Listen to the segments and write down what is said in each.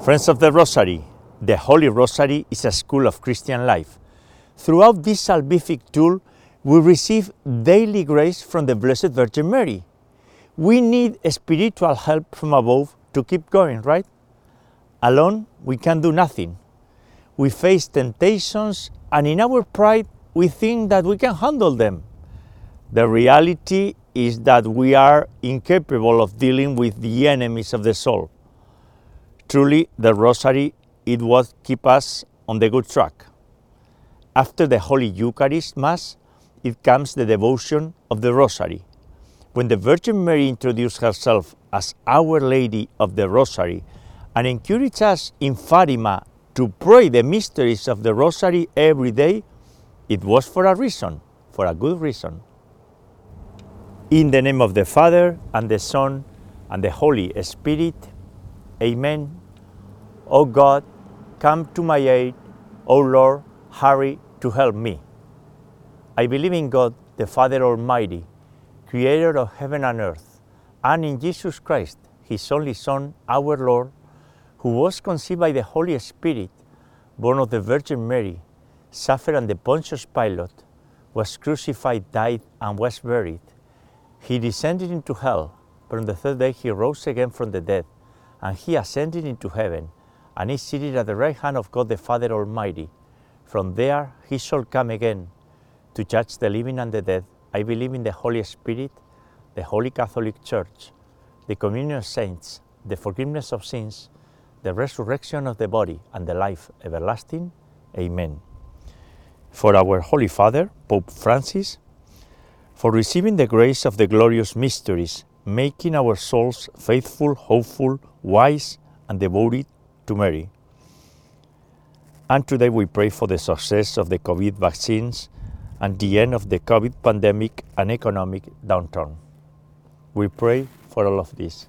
Friends of the Rosary, the Holy Rosary is a school of Christian life. Throughout this salvific tool, we receive daily grace from the Blessed Virgin Mary. We need spiritual help from above to keep going, right? Alone, we can do nothing. We face temptations, and in our pride, we think that we can handle them. The reality is that we are incapable of dealing with the enemies of the soul. Truly, the Rosary, it will keep us on the good track. After the Holy Eucharist Mass, it comes the devotion of the Rosary. When the Virgin Mary introduced herself as Our Lady of the Rosary and encouraged us in Fatima to pray the mysteries of the Rosary every day, it was for a reason, for a good reason. In the name of the Father, and the Son, and the Holy Spirit, Amen. O God, come to my aid. O Lord, hurry to help me. I believe in God, the Father Almighty, creator of heaven and earth, and in Jesus Christ, his only Son, our Lord, who was conceived by the Holy Spirit, born of the Virgin Mary, suffered under Pontius Pilate, was crucified, died, and was buried. He descended into hell, but on the third day he rose again from the dead, and he ascended into heaven, and is seated at the right hand of God the Father Almighty. From there he shall come again to judge the living and the dead. I believe in the Holy Spirit, the Holy Catholic Church, the communion of saints, the forgiveness of sins, the resurrection of the body, and the life everlasting. Amen. For our Holy Father, Pope Francis, for receiving the grace of the glorious mysteries, making our souls faithful, hopeful, wise, and devoted to Mary. And today we pray for the success of the COVID vaccines and the end of the COVID pandemic and economic downturn. We pray for all of this.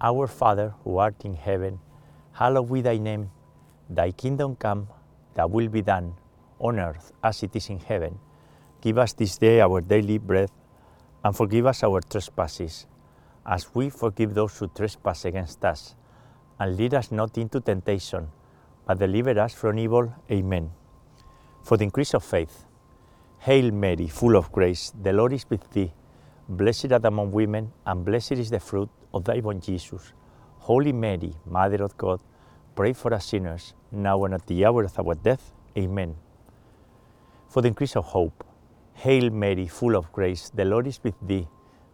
Our Father, who art in heaven, hallowed be thy name. Thy kingdom come, thy will be done, on earth as it is in heaven. Give us this day our daily bread, and forgive us our trespasses, as we forgive those who trespass against us. And lead us not into temptation, but deliver us from evil. Amen. For the increase of faith, Hail Mary, full of grace, the Lord is with thee. Blessed art among women, and blessed is the fruit of thy womb, Jesus. Holy Mary, Mother of God, pray for us sinners, now and at the hour of our death. Amen. For the increase of hope, Hail Mary, full of grace, the Lord is with thee.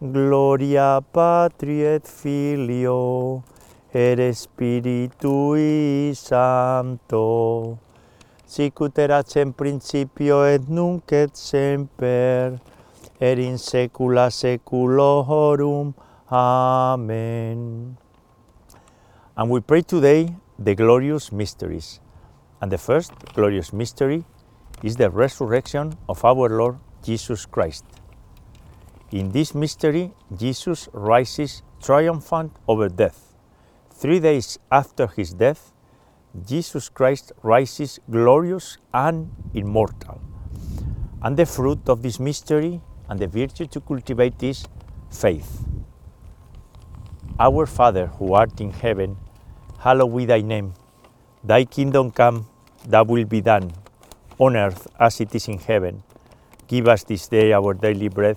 Gloria Patri et Filio et Spiritui Sancto sic ut erat in principio et nunc et semper et in saecula saeculorum. Amen. And we pray today the glorious mysteries. And the first glorious mystery is the resurrection of our lord jesus christ. In this mystery, Jesus rises triumphant over death. Three days after his death, Jesus Christ rises glorious and immortal. And the fruit of this mystery and the virtue to cultivate is faith. Our Father, who art in heaven, hallowed be thy name. Thy kingdom come, thy will be done, on earth as it is in heaven. Give us this day our daily bread,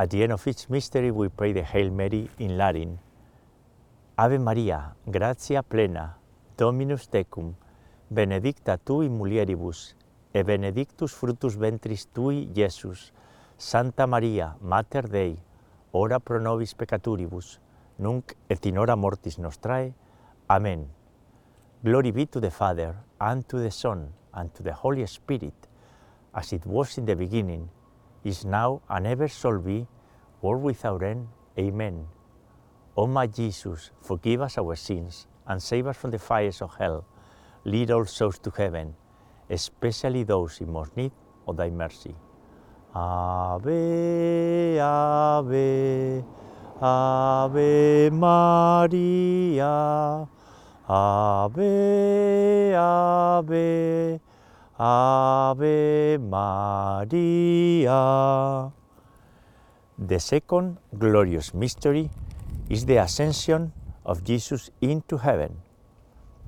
At the end of each mystery, we pray the Hail Mary in Latin. Ave Maria, gratia plena, Dominus tecum, benedicta tu in mulieribus, et benedictus fructus ventris tui, Iesus. Santa Maria, Mater Dei, ora pro nobis peccaturibus, nunc et in hora mortis nostrae. Amen. Glory be to the Father, and to the Son, and to the Holy Spirit, as it was in the beginning, is now, and ever shall be, world without end. Amen. O my Jesus, forgive us our sins, and save us from the fires of hell. Lead all souls to heaven, especially those in most need of thy mercy. Ave, Ave, Ave Maria, Ave, Ave, Ave Maria. The second glorious mystery is the ascension of Jesus into heaven.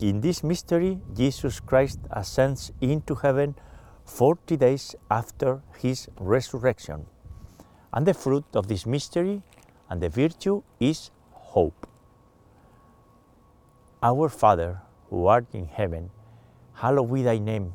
In this mystery, Jesus Christ ascends into heaven 40 days after his resurrection. And the fruit of this mystery and the virtue is hope. Our Father, who art in heaven, hallowed be thy name.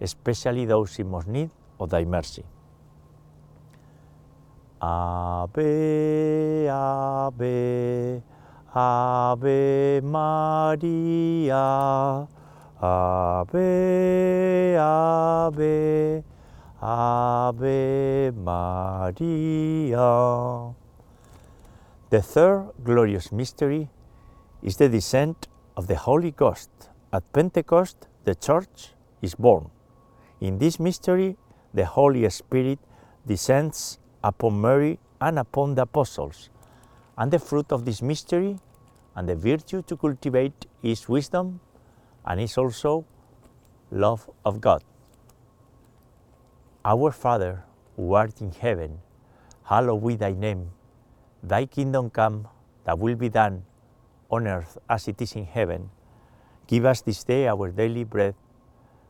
especially those in most need of thy mercy. Ave, Ave, Ave Maria, Ave, Ave, Ave Maria. The third glorious mystery is the descent of the Holy Ghost. At Pentecost, the Church is born. In this mystery, the Holy Spirit descends upon Mary and upon the apostles. And the fruit of this mystery and the virtue to cultivate is wisdom and is also love of God. Our Father, who art in heaven, hallowed be thy name. Thy kingdom come, thy will be done on earth as it is in heaven. Give us this day our daily bread,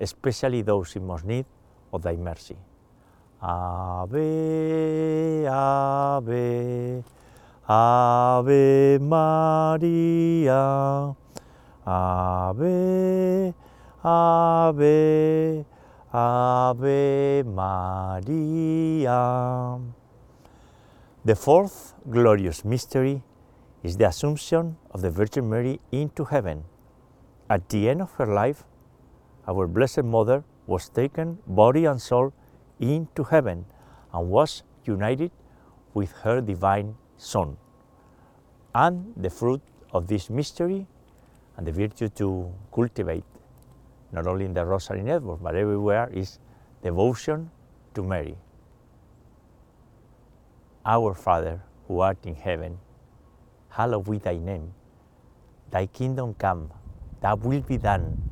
especially those in most need of thy mercy. Ave, Ave, Ave Maria. Ave, Ave, Ave Maria. The fourth glorious mystery is the Assumption of the Virgin Mary into heaven. At the end of her life, our Blessed Mother was taken body and soul into heaven and was united with her divine Son. And the fruit of this mystery and the virtue to cultivate, not only in the Rosary Network, but everywhere, is devotion to Mary. Our Father, who art in heaven, hallowed be thy name. Thy kingdom come, thy will be done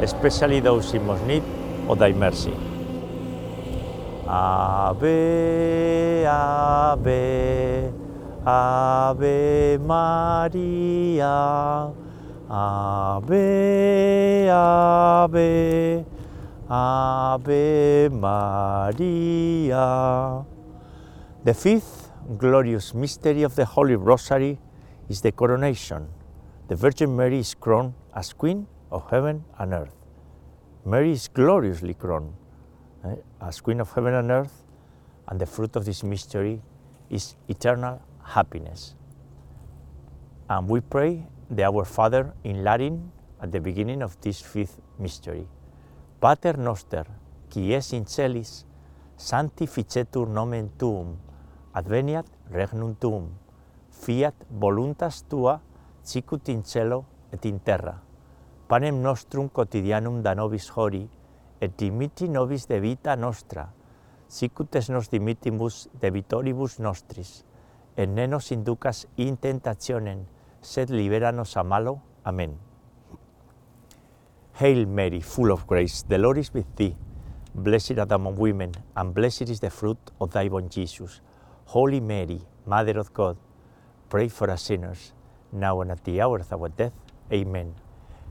especially those in most need of thy mercy. Ave, Ave, Ave Maria. Ave, Ave, Ave Maria. The fifth glorious mystery of the Holy Rosary is the coronation. The Virgin Mary is crowned as Queen of heaven and earth. Mary is gloriously crowned eh, as Queen of heaven and earth, and the fruit of this mystery is eternal happiness. And we pray the Our Father in Latin at the beginning of this fifth mystery. Pater noster, qui es in celis, sanctificetur nomen tuum, adveniat regnum tuum, fiat voluntas tua, sicut in cielo et in terra panem nostrum quotidianum da nobis hori, et dimiti nobis debita nostra, sicut es nos dimittimus debitoribus nostris, et ne nos inducas in tentationem, sed libera nos a malo. Amen. Hail Mary, full of grace, the Lord is with thee. Blessed art thou among women, and blessed is the fruit of thy womb, Jesus. Holy Mary, Mother of God, pray for us sinners, now and at the hour of our death. Amen.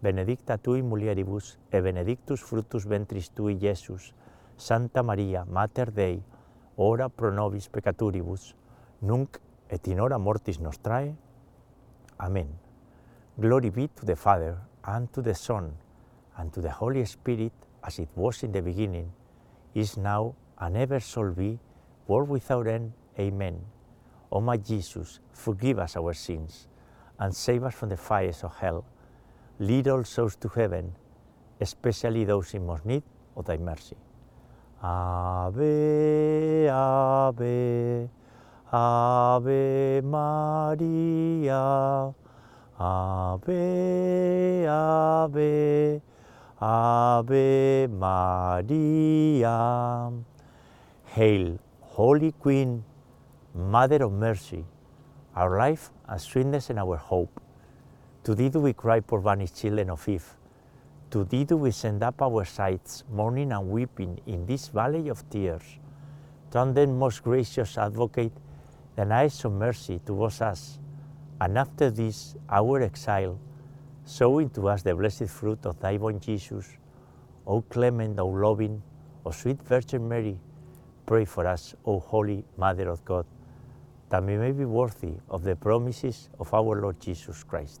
benedicta tui mulieribus, e benedictus fructus ventris tui, Iesus. Santa Maria, Mater Dei, ora pro nobis peccaturibus, nunc et in hora mortis nostrae. Amen. Glory be to the Father, and to the Son, and to the Holy Spirit, as it was in the beginning, is now, and ever shall be, world without end. Amen. O my Jesus, forgive us our sins, and save us from the fires of hell, Lead all souls to heaven, especially those in most need of thy mercy. Ave, Ave, Ave Maria. Ave, Ave, Ave Maria. Hail, Holy Queen, Mother of Mercy, our life and sweetness and our hope. To thee do we cry, poor vanished children of Eve. To thee do we send up our sighs, mourning and weeping in this valley of tears. Turn then, most gracious advocate, thine eyes of mercy towards us and after this, our exile, sow into us the blessed fruit of thy womb, Jesus. O clement, O loving, O sweet Virgin Mary, pray for us, O Holy Mother of God, that we may be worthy of the promises of our Lord Jesus Christ.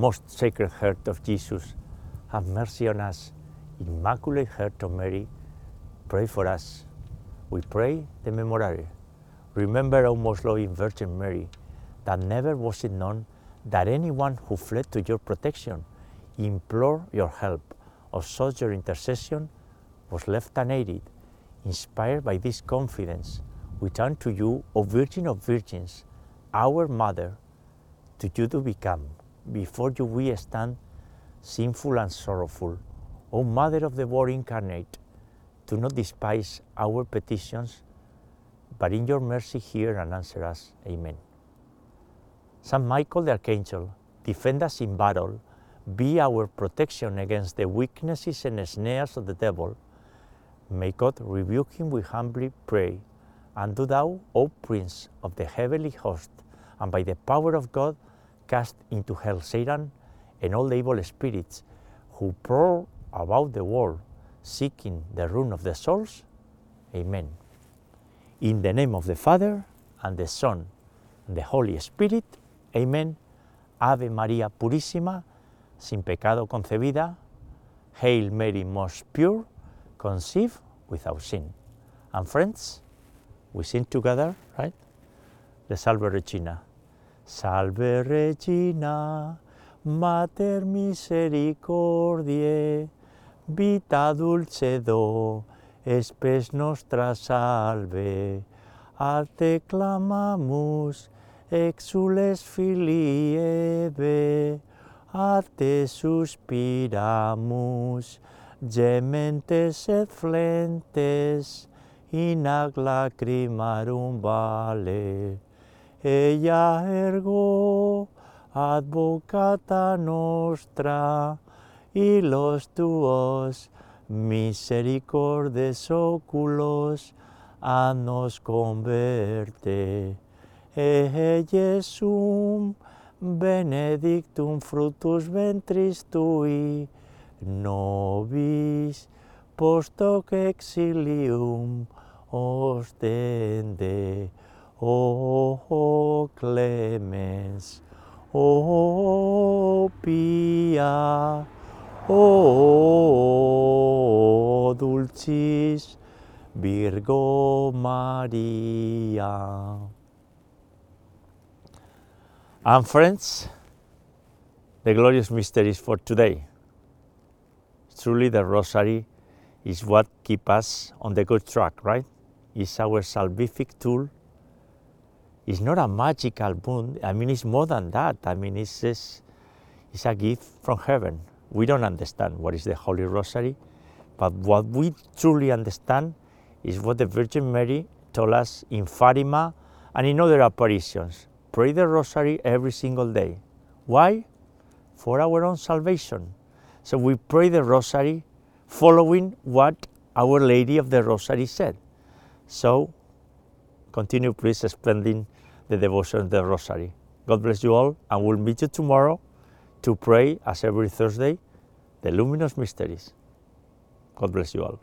Most Sacred Heart of Jesus, have mercy on us. Immaculate Heart of Mary, pray for us. We pray the Memorare. Remember, O most loving Virgin Mary, that never was it known that anyone who fled to your protection, implored your help, or sought your intercession was left unaided. Inspired by this confidence, we turn to you, O Virgin of Virgins, our Mother, to you to become. Before you we stand, sinful and sorrowful. O Mother of the Word incarnate, do not despise our petitions, but in your mercy hear and answer us. Amen. Saint Michael the Archangel, defend us in battle, be our protection against the weaknesses and snares of the devil. May God rebuke him, we humbly pray. And do thou, O Prince of the heavenly host, and by the power of God, cast into hell Satan and all the evil spirits who prowl about the world, seeking the ruin of the souls. Amen. In the name of the Father, and the Son, and the Holy Spirit. Amen. Ave María Purísima, sin pecado concebida. Hail Mary, most pure, conceived without sin. And friends, we sing together, right? The Salve Regina. Salve Regina, Mater misericordiae, vita dulcedo, espes nostra salve. A te clamamus, exules filii Eve, a te suspiramus, gementes et flentes, in ac lacrimarum vale. Ella ergo, advocata nostra, y los tuos misericordes oculos a nos converte. E Jesum benedictum fructus ventris tui, nobis post hoc exilium ostende. O clemens, o pia, o dulcis Virgo Maria. And friends, the glorious mysteries for today. Truly, the Rosary is what keeps us on the good track, right? It's our salvific tool. It's not a magical boon. I mean, it's more than that. I mean, it's, it's a gift from heaven. We don't understand what is the Holy Rosary, but what we truly understand is what the Virgin Mary told us in Fatima and in other apparitions. Pray the Rosary every single day. Why? For our own salvation. So we pray the Rosary following what Our Lady of the Rosary said. So continue please spending the devotion of the Rosary. God bless you all, and we'll meet you tomorrow to pray, as every Thursday, the luminous mysteries. God bless you all.